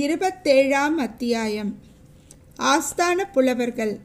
இருபத்தேழாம் அத்தியாயம். ஆஸ்தான புலவர்கள்.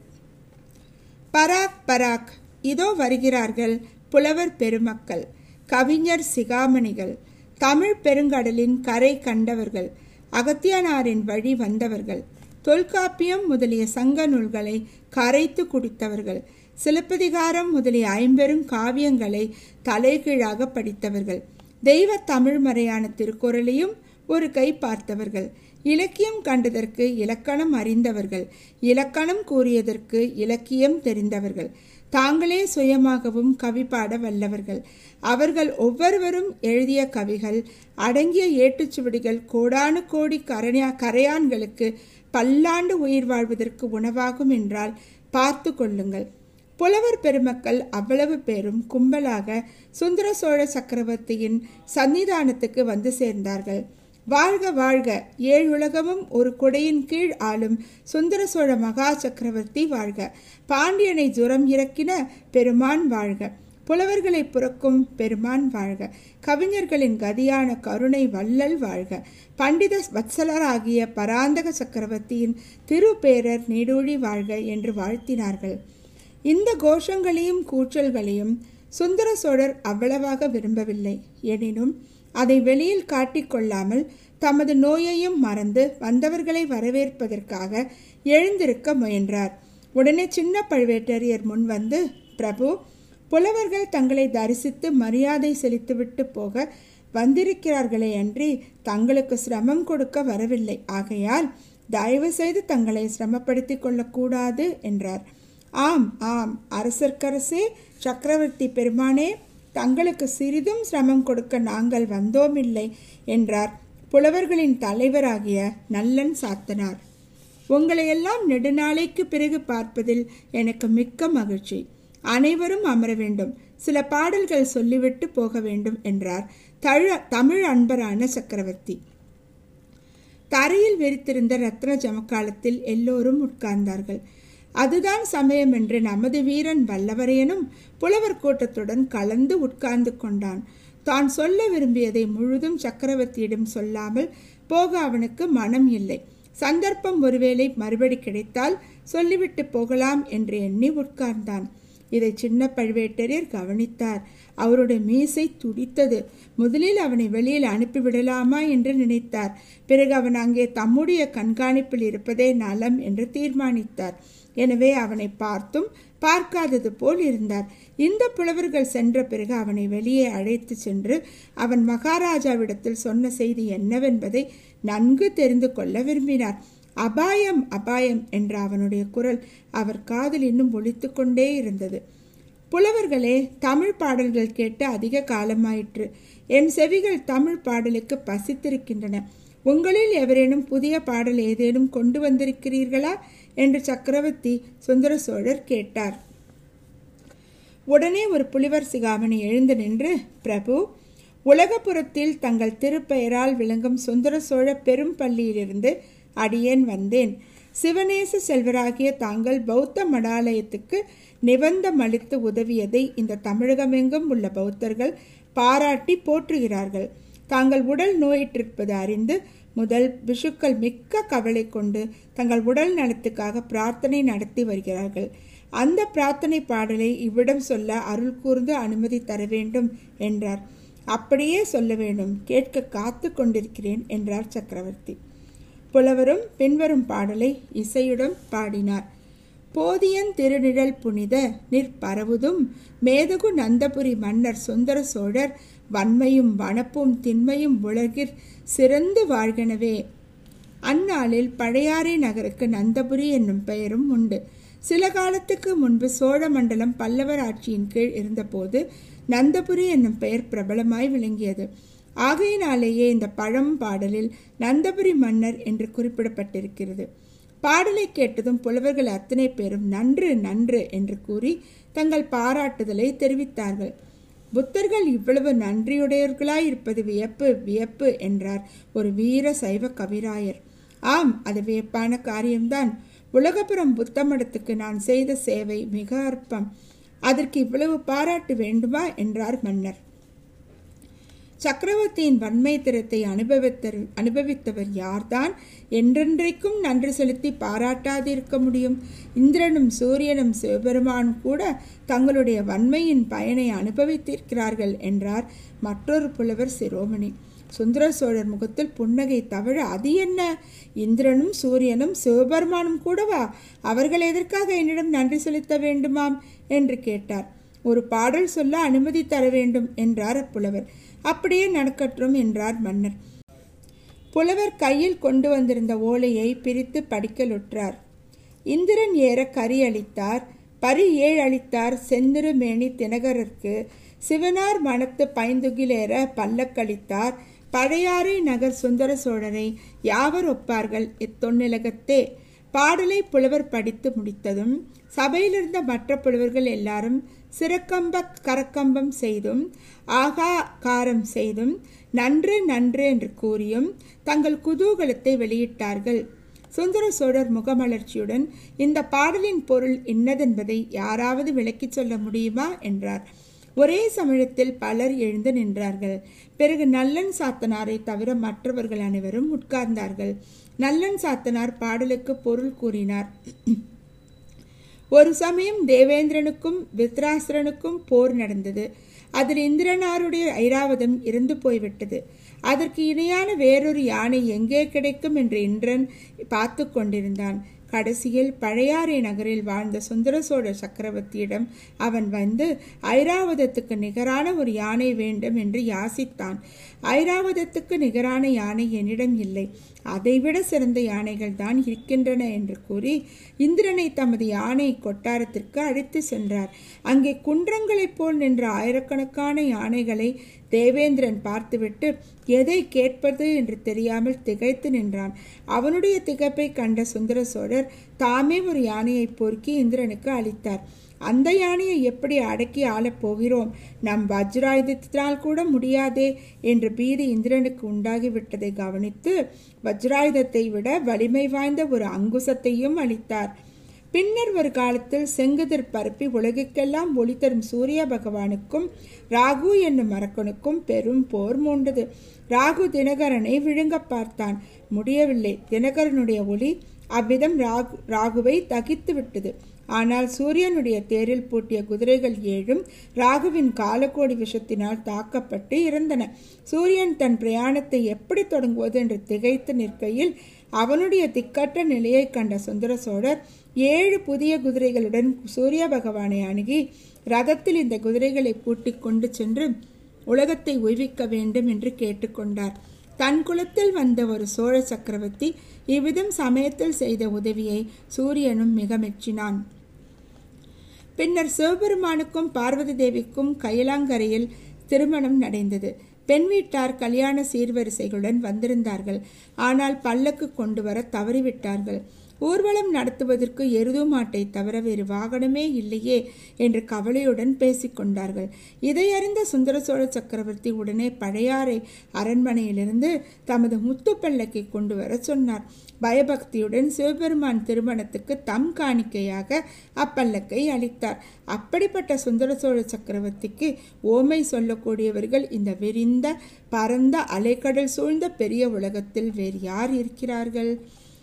பராக் பராக். இதோ வருகிறார்கள் புலவர் பெருமக்கள் கவிஞர் சிகாமணிகள் தமிழ் பெருங்கடலின் கரை கண்டவர்கள் அகத்தியனாரின் வழி வந்தவர்கள் தொல்காப்பியம் முதலிய சங்க நூல்களை கரைத்து குடித்தவர்கள் சிலப்பதிகாரம் முதலிய ஐம்பெரும் காவியங்களை தலைகீழாக படித்தவர்கள் தெய்வ தமிழ் மறையான திருக்குறளையும் ஒரு கை பார்த்தவர்கள் இலக்கியம் கண்டதற்கு இலக்கணம் அறிந்தவர்கள் இலக்கணம் கூறியதற்கு இலக்கியம் தெரிந்தவர்கள் தாங்களே சுயமாகவும் கவி பாட வல்லவர்கள். அவர்கள் ஒவ்வொருவரும் எழுதிய கவிகள் அடங்கிய ஏட்டுச்சுவடிகள் கோடானு கோடி கரணியா கரையான்களுக்கு பல்லாண்டு உயிர் வாழ்வதற்கு உணவாகும் என்றால் பார்த்து கொள்ளுங்கள். புலவர் பெருமக்கள் அவ்வளவு பேரும் கும்பலாக சுந்தர சோழ சக்கரவர்த்தியின் சன்னிதானத்துக்கு வந்து சேர்ந்தார்கள். வாழ்க வாழ்க. ஏழுலகமும் ஒரு குடையின் கீழ் ஆளும். சுந்தர சோழ மகா சக்கரவர்த்தி வாழ்க. பாண்டியனை ஜுரம் இறக்கின பெருமான் வாழ்க. புலவர்களை புறக்கும் பெருமான் வாழ்க. கவிஞர்களின் கதியான கருணை வள்ளல் வாழ்க. பண்டித வத்சலராகிய பராந்தக சக்கரவர்த்தியின் திருப்பேரர் நீடூழி வாழ்க என்று வாழ்த்தினார்கள். இந்த கோஷங்களையும் கூச்சல்களையும் சுந்தர சோழர் அவ்வளவாக விரும்பவில்லை. எனினும் அதை வெளியில் காட்டிக்கொள்ளாமல் தமது நோயையும் மறந்து வந்தவர்களை வரவேற்பதற்காக எழுந்திருக்க முயன்றார். உடனே சின்ன பழுவேட்டரையர் முன் வந்து பிரபு புலவர்கள் தங்களை தரிசித்து மரியாதை செலுத்திவிட்டு போக வந்திருக்கிறார்களே அன்றி தங்களுக்கு சிரமம் கொடுக்க வரவில்லை. ஆகையால் தயவு செய்து தங்களை சிரமப்படுத்திக் கொள்ளக்கூடாது என்றார். ஆம் ஆம் அரசர்க்கரசே சக்கரவர்த்தி பெருமானே தங்களுக்கு சிறிதும் சிரமம் கொடுக்க நாங்கள் வந்தோமில்லை என்றார். புலவர்களின் தலைவராகிய நல்லன் சாத்தனார். உங்களையெல்லாம் நெடுநாளைக்கு பிறகு பார்ப்பதில் எனக்கு மிக்க மகிழ்ச்சி. அனைவரும் அமர வேண்டும். சில பாடல்கள் சொல்லிவிட்டு போக வேண்டும் என்றார் தழ தமிழ் அன்பரான சக்கரவர்த்தி. தரையில் விரித்திருந்த ரத்ன ஜமக்காலத்தில் எல்லோரும் உட்கார்ந்தார்கள். அதுதான் சமயம் என்று நமது வீரன் வல்லவரையனும் புலவர் கூட்டத்துடன் கலந்து உட்கார்ந்து கொண்டான். தான் சொல்ல விரும்பியதை முழுதும் சக்கரவர்த்தியிடம் சொல்லாமல் போக அவனுக்கு மனம் இல்லை. சந்தர்ப்பம் ஒருவேளை மறுபடி கிடைத்தால் சொல்லிவிட்டு போகலாம் என்று எண்ணி உட்கார்ந்தான். இதை சின்ன பழுவேட்டரையர் கவனித்தார். அவருடைய மீசை துடித்தது. முதலில் அவனை வெளியில் அனுப்பிவிடலாமா என்று நினைத்தார். பிறகு அவன் அங்கே தம்முடைய கண்காணிப்பில் இருப்பதே நலம் என்று தீர்மானித்தார். எனவே அவனை பார்த்தும் பார்க்காதது போல் இருந்தார். இந்த புலவர்கள் சென்ற பிறகு அவனை வெளியே அழைத்து சென்று அவன் மகாராஜாவிடத்தில் சொன்ன செய்தி என்னவென்பதை நன்கு தெரிந்து கொள்ள விரும்பினார். அபாயம் அபாயம் என்ற அவனுடைய குரல் அவர் காதில் இன்னும் ஒழித்து கொண்டே இருந்தது. புலவர்களே தமிழ் பாடல்கள் கேட்டு அதிக காலமாயிற்று. என் செவிகள் தமிழ் பாடலுக்கு பசித்திருக்கின்றன. உங்களில் எவரேனும் புதிய பாடல் ஏதேனும் கொண்டு வந்திருக்கிறீர்களா? என்று சக்கரவர்த்தி சுந்தர சோழர் கேட்டார். உடனே ஒரு புலிவர் சிகாமணி எழுந்து நின்று பிரபு உலகப்புறத்தில் தங்கள் திருப்பெயரால் விளங்கும் சுந்தர சோழ பெரும் பள்ளியிலிருந்து அடியேன் வந்தேன். சிவநேச செல்வராகிய தாங்கள் பௌத்த மடாலயத்துக்கு நிபந்தம் அளித்து உதவியதை இந்த தமிழகமெங்கும் உள்ள பௌத்தர்கள் பாராட்டி போற்றுகிறார்கள். தாங்கள் உடல் நோயிற்றிருப்பது அறிந்து முதல் பிஷுக்கள் மிக்க கவலை கொண்டு தங்கள் உடல் நலத்துக்காக பிரார்த்தனை நடத்தி வருகிறார்கள். அந்த பிரார்த்தனை பாடலை இவ்விடம் சொல்ல அருள் கூர்ந்து அனுமதி தர வேண்டும் என்றார். அப்படியே சொல்ல வேண்டும். கேட்க காத்து கொண்டிருக்கிறேன் என்றார் சக்கரவர்த்தி. புலவரும் பின்வரும் பாடலை இசையுடன் பாடினார். போதியன் திருநிழல் புனித நிற்பரவுதும் மேதகு நந்தபுரி மன்னர் சுந்தர சோழர் வன்மையும் வனப்பும் திண்மையும் உலகிற் சிறந்து வாழ்கனவே. அந்நாளில் பழையாறை நகருக்கு நந்தபுரி என்னும் பெயரும் உண்டு. சில காலத்துக்கு முன்பு சோழ மண்டலம் பல்லவர் ஆட்சியின் கீழ் இருந்தபோது நந்தபுரி என்னும் பெயர் பிரபலமாய் விளங்கியது. ஆகையினாலேயே இந்த பழம் பாடலில் நந்தபுரி மன்னர் என்று குறிப்பிடப்பட்டிருக்கிறது. பாடலை கேட்டதும் புலவர்கள் அத்தனை பேரும் நன்று நன்று என்று கூறி தங்கள் பாராட்டுதலை தெரிவித்தார்கள். புத்தர்கள் இவ்வளவு நன்றியுடையவர்களாய் இருப்பது வியப்பு வியப்பு என்றார் ஒரு வீர சைவ கவிராயர். ஆம் அது வியப்பான காரியம்தான். உலகபுரம் புத்த மடத்துக்கு நான் செய்த சேவை மிக அற்பம். அதற்கு இவ்வளவு பாராட்டு வேண்டுமா? என்றார் மன்னர். சக்கரவர்த்தியின் வன்மை திறத்தை அனுபவித்தர் அனுபவித்தவர் யார்தான்? என்றென்றைக்கும் நன்றி செலுத்தி பாராட்டாதிருக்க முடியும். இந்திரனும் சூரியனும் சிவபெருமானும் கூட தங்களுடைய வன்மையின் பயனை அனுபவித்திருக்கிறார்கள் என்றார் மற்றொரு புலவர் சிரோமணி. சுந்தர சோழர் முகத்தில் புன்னகை தவிர அது என்ன? இந்திரனும் சூரியனும் சிவபெருமானும் கூடவா? அவர்கள் எதற்காக என்னிடம் நன்றி செலுத்த வேண்டுமாம்? என்று கேட்டார். ஒரு பாடல் சொல்ல அனுமதி தர வேண்டும் என்றார் அப்புலவர் அப்படியே நடக்கட்டும் என்றார் மன்னர். புலவர் கையில் கொண்டு வந்திருந்த ஓலையை பிரித்து படிக்கலுற்றார். இந்திரன் ஏற கரி அளித்தார். பரி ஏழ் அளித்தார் செந்திருமேனி தினகரருக்கு. சிவனார் மனத்து பைந்துகிலேற பல்லக்களித்தார் பழையாறை நகர் சுந்தர சோழரை யாவர் ஒப்பார்கள் இத்தொன்னிலகத்தே? பாடலை புலவர் படித்து முடித்ததும் சபையிலிருந்த மற்ற புலவர்கள் எல்லாரும் சிறக்கம்ப கரக்கம்பம் செய்தும் ஆகாகாரம் செய்தும் நன்று நன்று என்று கூறியும் தங்கள் குதூகலத்தை வெளியிட்டார்கள். சுந்தர சோழர் முகமலர்ச்சியுடன் இந்த பாடலின் பொருள் இன்னதென்பதை யாராவது விளக்கிச் சொல்ல முடியுமா? என்றார். ஒரே சமயத்தில் பலர் எழுந்து நின்றார்கள். பிறகு நல்லன் சாத்தனாரை தவிர மற்றவர்கள் அனைவரும் உட்கார்ந்தார்கள். நல்லன் சாத்தனார் பாடலுக்கு பொருள் கூறினார். ஒரு சமயம் தேவேந்திரனுக்கும் வித்ராசுரனுக்கும் போர் நடந்தது. அதில் இந்திரனாருடைய ஐராவதம் இறந்து போய்விட்டது. அதற்கு இணையான வேறொரு யானை எங்கே கிடைக்கும் என்று இந்திரன் பார்த்து கொண்டிருந்தான். கடைசியில் பழையாறை நகரில் வாழ்ந்த சுந்தர சோழ சக்கரவர்த்தியிடம் அவன் வந்து ஐராவதத்துக்கு நிகரான ஒரு யானை வேண்டும் என்று யாசித்தான். ஐராவதத்துக்கு நிகரான யானை என்னிடம் இல்லை. அதைவிட சிறந்த யானைகள் தான் இருக்கின்றன என்று கூறி இந்திரனை தமது யானை கொட்டாரத்திற்கு அழைத்து சென்றார். அங்கே குன்றங்களைப் போல் நின்ற ஆயிரக்கணக்கான யானைகளை தேவேந்திரன் பார்த்துவிட்டு எதை கேட்பது என்று தெரியாமல் திகைத்து நின்றான். அவனுடைய திகைப்பை கண்ட சுந்தர சோழர் தாமே ஒரு யானையை பொறுக்கி இந்திரனுக்கு அளித்தார். அந்த யானையை எப்படி அடக்கி ஆளப் போகிறோம்? நம் வஜ்ராயுதத்தினால் கூட முடியாதே என்ற பீதி இந்திரனுக்கு உண்டாகிவிட்டதை கவனித்து வஜ்ராயுதத்தை விட வலிமை வாய்ந்த ஒரு அங்குசத்தையும் அளித்தார். பின்னர் ஒரு காலத்தில் செங்குதிர் பரப்பி உலகுக்கெல்லாம் ஒளி தரும் சூரிய பகவானுக்கும் ராகு என்னும் அரக்கனுக்கும் பெரும் போர் மூண்டது. ராகு தினகரனை விழுங்க பார்த்தான். முடியவில்லை. தினகரனுடைய ஒளி அவ்விதம் ராகு ராகுவை தகித்து விட்டது. ஆனால் சூரியனுடைய தேரில் பூட்டிய குதிரைகள் ஏழும் ராகுவின் காலக்கோடி விஷத்தினால் தாக்கப்பட்டு இருந்தன. சூரியன் தன் பிரயாணத்தை எப்படி தொடங்குவது என்று திகைத்து நிற்கையில் அவனுடைய திக்கற்ற நிலையை கண்ட சுந்தர சோழர் ஏழு புதிய குதிரைகளுடன் சூரிய பகவானை அணுகி ரதத்தில் இந்த குதிரைகளை பூட்டிக் கொண்டு சென்று உலகத்தை உய்விக்க வேண்டும் என்று கேட்டுக்கொண்டார். தன் குலத்தில் வந்த ஒரு சோழ சக்கரவர்த்தி இவ்விதம் சமயத்தில் செய்த உதவியை சூரியனும் மிக மெச்சினான். பின்னர் சிவபெருமானுக்கும் பார்வதி தேவிக்கும் கைலாங்கரையில் திருமணம் நடந்தது. பெண் வீட்டார் கல்யாண சீர்வரிசைகளுடன் வந்திருந்தார்கள். ஆனால் பல்லக்கு கொண்டு வர தவறிவிட்டார்கள். ஊர்வலம் நடத்துவதற்கு எருது மாட்டை தவிர வேறு வாகனமே இல்லையே என்று கவலையுடன் பேசிக்கொண்டார்கள் இதையறிந்த சுந்தர சோழ சக்கரவர்த்தி உடனே பழையாறை அரண்மனையிலிருந்து தமது முத்து பல்லக்கை கொண்டு வர சொன்னார். பயபக்தியுடன் சிவபெருமான் திருமணத்துக்கு தம் காணிக்கையாக அப்பல்லக்கை அளித்தார். அப்படிப்பட்ட சுந்தர சோழ சக்கரவர்த்திக்கு ஓமை சொல்லக்கூடியவர்கள் இந்த விரிந்த பரந்த அலைக்கடல் சூழ்ந்த பெரிய உலகத்தில் வேறு யார் இருக்கிறார்கள்?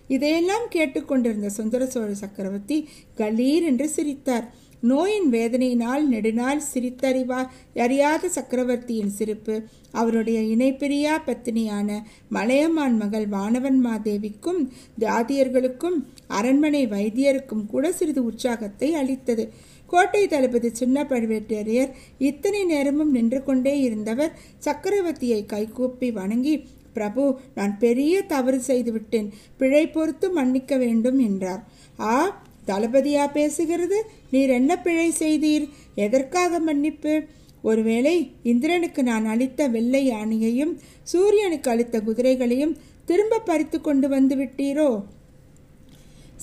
இதையெல்லாம் கேட்டுக்கொண்டிருந்த சுந்தர சோழ சக்கரவர்த்தி கலீர் என்று சிரித்தார். நோயின் வேதனையினால் நெடுநாள் சிரித்தறிவா அறியாத சக்கரவர்த்தியின் சிரிப்பு அவருடைய இணைப்பிரியா பத்தினியான மலையமான் மகள் வானவன் மாதேவிக்கும் ஜாதியர்களுக்கும் அரண்மனை வைத்தியருக்கும் கூட சிறிது உற்சாகத்தை அளித்தது. கோட்டை தளபதி சின்ன பழுவேட்டரையர் இத்தனை நேரமும் நின்று கொண்டே இருந்தவர் சக்கரவர்த்தியை கைகூப்பி வணங்கி பிரபு நான் பெரிய தவறு செய்துவிட்டேன். பிழை பொறுத்து மன்னிக்க வேண்டும் என்றார். ஆ தளபதியா பேசுகிறது? நீர் என்ன பிழை செய்தீர்? எதற்காக மன்னிப்பு? ஒருவேளை இந்திரனுக்கு நான் அளித்த வெள்ளை யானையையும் சூரியனுக்கு அளித்த குதிரைகளையும் திரும்ப பறித்து கொண்டு வந்து விட்டீரோ?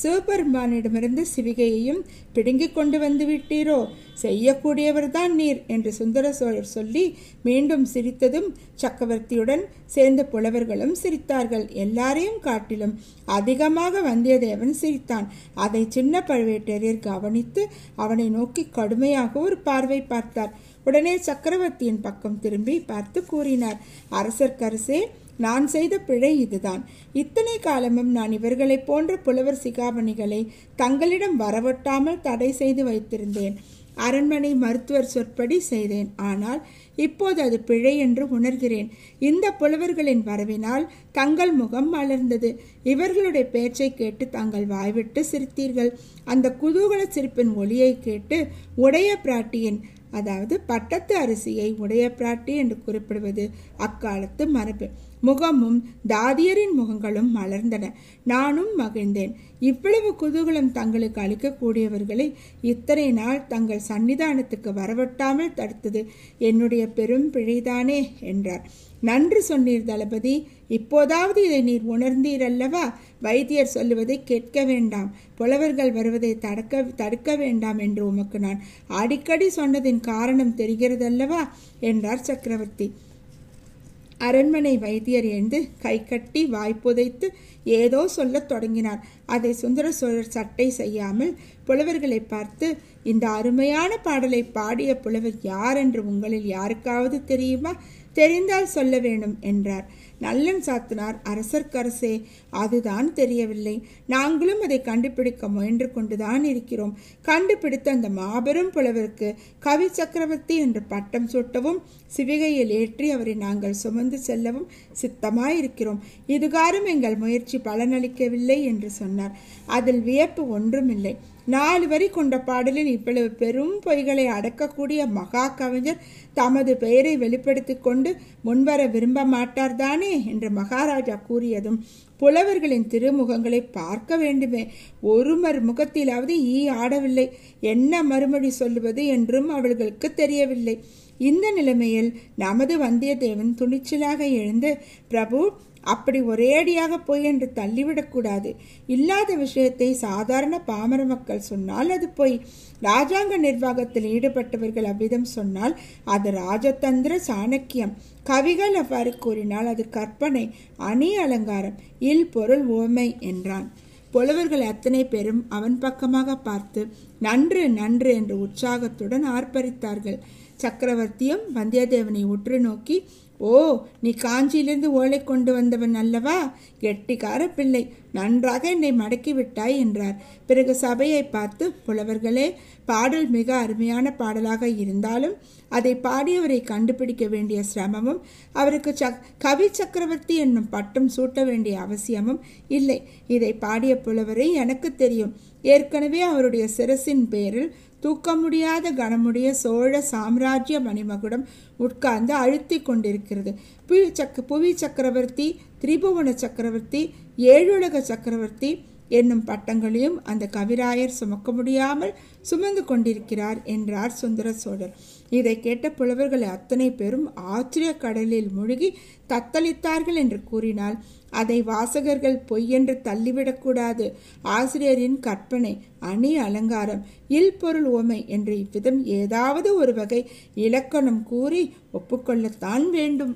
சிவபெருமானிடமிருந்து சிவிகையையும் பிடுங்கிக் கொண்டு வந்து விட்டீரோ? செய்யக்கூடியவர்தான் நீர் என்று சுந்தர சோழர் சொல்லி மீண்டும் சிரித்ததும் சக்கரவர்த்தியுடன் சேர்ந்த புலவர்களும் சிரித்தார்கள். எல்லாரையும் காட்டிலும் அதிகமாக வந்தியத்தேவன் சிரித்தான். அதை சின்ன பழுவேட்டரையர் கவனித்து அவனை நோக்கி கடுமையாக ஒரு பார்வை பார்த்தார். உடனே சக்கரவர்த்தியின் பக்கம் திரும்பி பார்த்து கூறினார் அரசர்க்கரசே நான் செய்த பிழை இதுதான். இத்தனை காலமும் நான் இவர்களைப் போன்ற புலவர் சிகாமணிகளை தங்களிடம் வரவட்டாமல் தடை செய்து வைத்திருந்தேன். அரண்மனை மருத்துவர் சொற்படி செய்தேன். ஆனால் இப்போது அது பிழை என்று உணர்கிறேன். இந்த புலவர்களின் வரவினால் தங்கள் முகம் மலர்ந்தது. இவர்களுடைய பேச்சை கேட்டு தாங்கள் வாய்விட்டு சிரித்தீர்கள். அந்த குதூகல சிரிப்பின் ஒளியை கேட்டு உடைய பிராட்டியின் அதாவது பட்டத்து அரிசியை உடைய பிராட்டி என்று குறிப்பிடுவது அக்காலத்து மரபு. முகமும் தாதியரின் முகங்களும் மலர்ந்தன. நானும் மகிழ்ந்தேன். இவ்வளவு குதூகலம் தங்களுக்கு அளிக்கக்கூடியவர்களை இத்தனை நாள் தங்கள் சன்னிதானத்துக்கு வரவட்டாமல் தடுத்தது என்னுடைய பெரும் பிழைதானே என்றார். நன்று சொன்னீர் தளபதி. இப்போதாவது இதை நீர் உணர்ந்தீர் அல்லவா? வைத்தியர் சொல்லுவதை கேட்க வேண்டாம். புலவர்கள் வருவதை தடுக்க தடுக்க வேண்டாம் என்று உமக்கு நான் அடிக்கடி சொன்னதின் காரணம் தெரிகிறதல்லவா? என்றார் சக்கரவர்த்தி. அரண்மனை வைத்தியர் எழுந்து கை கட்டி வாய் புதைத்து ஏதோ சொல்லத் தொடங்கினார். அதை சுந்தர சோழர் சட்டை செய்யாமல் புலவர்களை பார்த்து இந்த அருமையான பாடலை பாடிய புலவர் யார் என்று உங்களில் யாருக்காவது தெரியுமா? தெரிந்தால் சொல்ல வேண்டும் என்றார். நல்லன் சாத்தினார் அரசர்க்கரசே அதுதான் தெரியவில்லை. நாங்களும் அதை கண்டுபிடிக்க முயன்று கொண்டுதான் இருக்கிறோம். கண்டுபிடித்த அந்த மாபெரும் புலவருக்கு கவி சக்கரவர்த்தி என்று பட்டம் சூட்டவும் சிவிகையில் ஏற்றி அவரை நாங்கள் சுமந்து செல்லவும் சித்தமாயிருக்கிறோம். இதுகாரும் எங்கள் முயற்சி பலனளிக்கவில்லை என்று சொன்னார். அதில் வியப்பு ஒன்றுமில்லை. நாலு வரி கொண்ட பாடலில் இவ்வளவு பெரும் பொய்களை அடக்கக்கூடிய மகா கவிஞர் தமது பெயரை வெளிப்படுத்திக் கொண்டு முன்வர விரும்ப மாட்டார்தானே என்று மகாராஜா கூறியதும் புலவர்களின் திருமுகங்களை பார்க்க வேண்டுமே. ஒரு மறு முகத்திலாவது ஈ ஆடவில்லை. என்ன மறுமொழி சொல்லுவது என்றும் அவர்களுக்கு தெரியவில்லை. இந்த நிலைமையில் நமது வந்தியத்தேவன் துணிச்சலாக எழுந்து பிரபு அப்படி ஒரேடியாக பொய் என்று தள்ளிவிடக்கூடாது இல்லாத விஷயத்தை சாதாரண பாமர மக்கள் சொன்னால் அது பொய். ராஜாங்க நிர்வாகத்தில் ஈடுபட்டவர்கள் அவ்விதம் சொன்னால் அது ராஜதந்திர சாணக்கியம். கவிகள் அவ்வாறு கூறினால் அது கற்பனை அணி அலங்காரம் இல் பொருள் ஓமை என்றான். புலவர்கள் அத்தனை பேரும் அவன் பக்கமாக பார்த்து நன்று நன்று என்று உற்சாகத்துடன் ஆர்ப்பரித்தார்கள். சக்கரவர்த்தியும் வந்தியத்தேவனை உற்று நோக்கி ஓ நீ காஞ்சியிலிருந்து ஓலை கொண்டு வந்தவன் அல்லவா? கெட்டிக்கார பிள்ளை நன்றாக என்னை மடக்கி விட்டாய் என்றார். பிறகு சபையை பார்த்து புலவர்களே பாடல் மிக அருமையான பாடலாக இருந்தாலும் அதை பாடியவரை கண்டுபிடிக்க வேண்டிய சிரமமும் அவருக்கு சக் கவி சக்கரவர்த்தி என்னும் பட்டம் சூட்ட வேண்டிய அவசியமும் இல்லை. இதை பாடிய புலவரை எனக்கு தெரியும். ஏற்கனவே அவருடைய சிரசின் பேரில் தூக்க முடியாத கனமுடைய சோழ சாம்ராஜ்ய மணிமகுடம் உட்கார்ந்து அழுத்தி கொண்டிருக்கிறது. புவி சக்க புவி சக்கரவர்த்தி திரிபுவன சக்கரவர்த்தி ஏழுலக சக்கரவர்த்தி என்னும் பட்டங்களையும் அந்த கவிராயர் சுமக்க முடியாமல் சுமந்து கொண்டிருக்கிறார் என்றார் சுந்தர சோழர். இதை கேட்ட புலவர்கள் அத்தனை பேரும் ஆச்சரிய கடலில் மூழ்கி தத்தளித்தார்கள் என்று கூறினால் அதை வாசகர்கள் பொய்யென்று தள்ளிவிடக்கூடாது ஆசிரியரின் கற்பனை அணி அலங்காரம் இல் பொருள் ஓமை என்று இவ்விதம் ஏதாவது ஒரு வகை இலக்கணம் கூறி ஒப்புக்கொள்ளத்தான் வேண்டும்.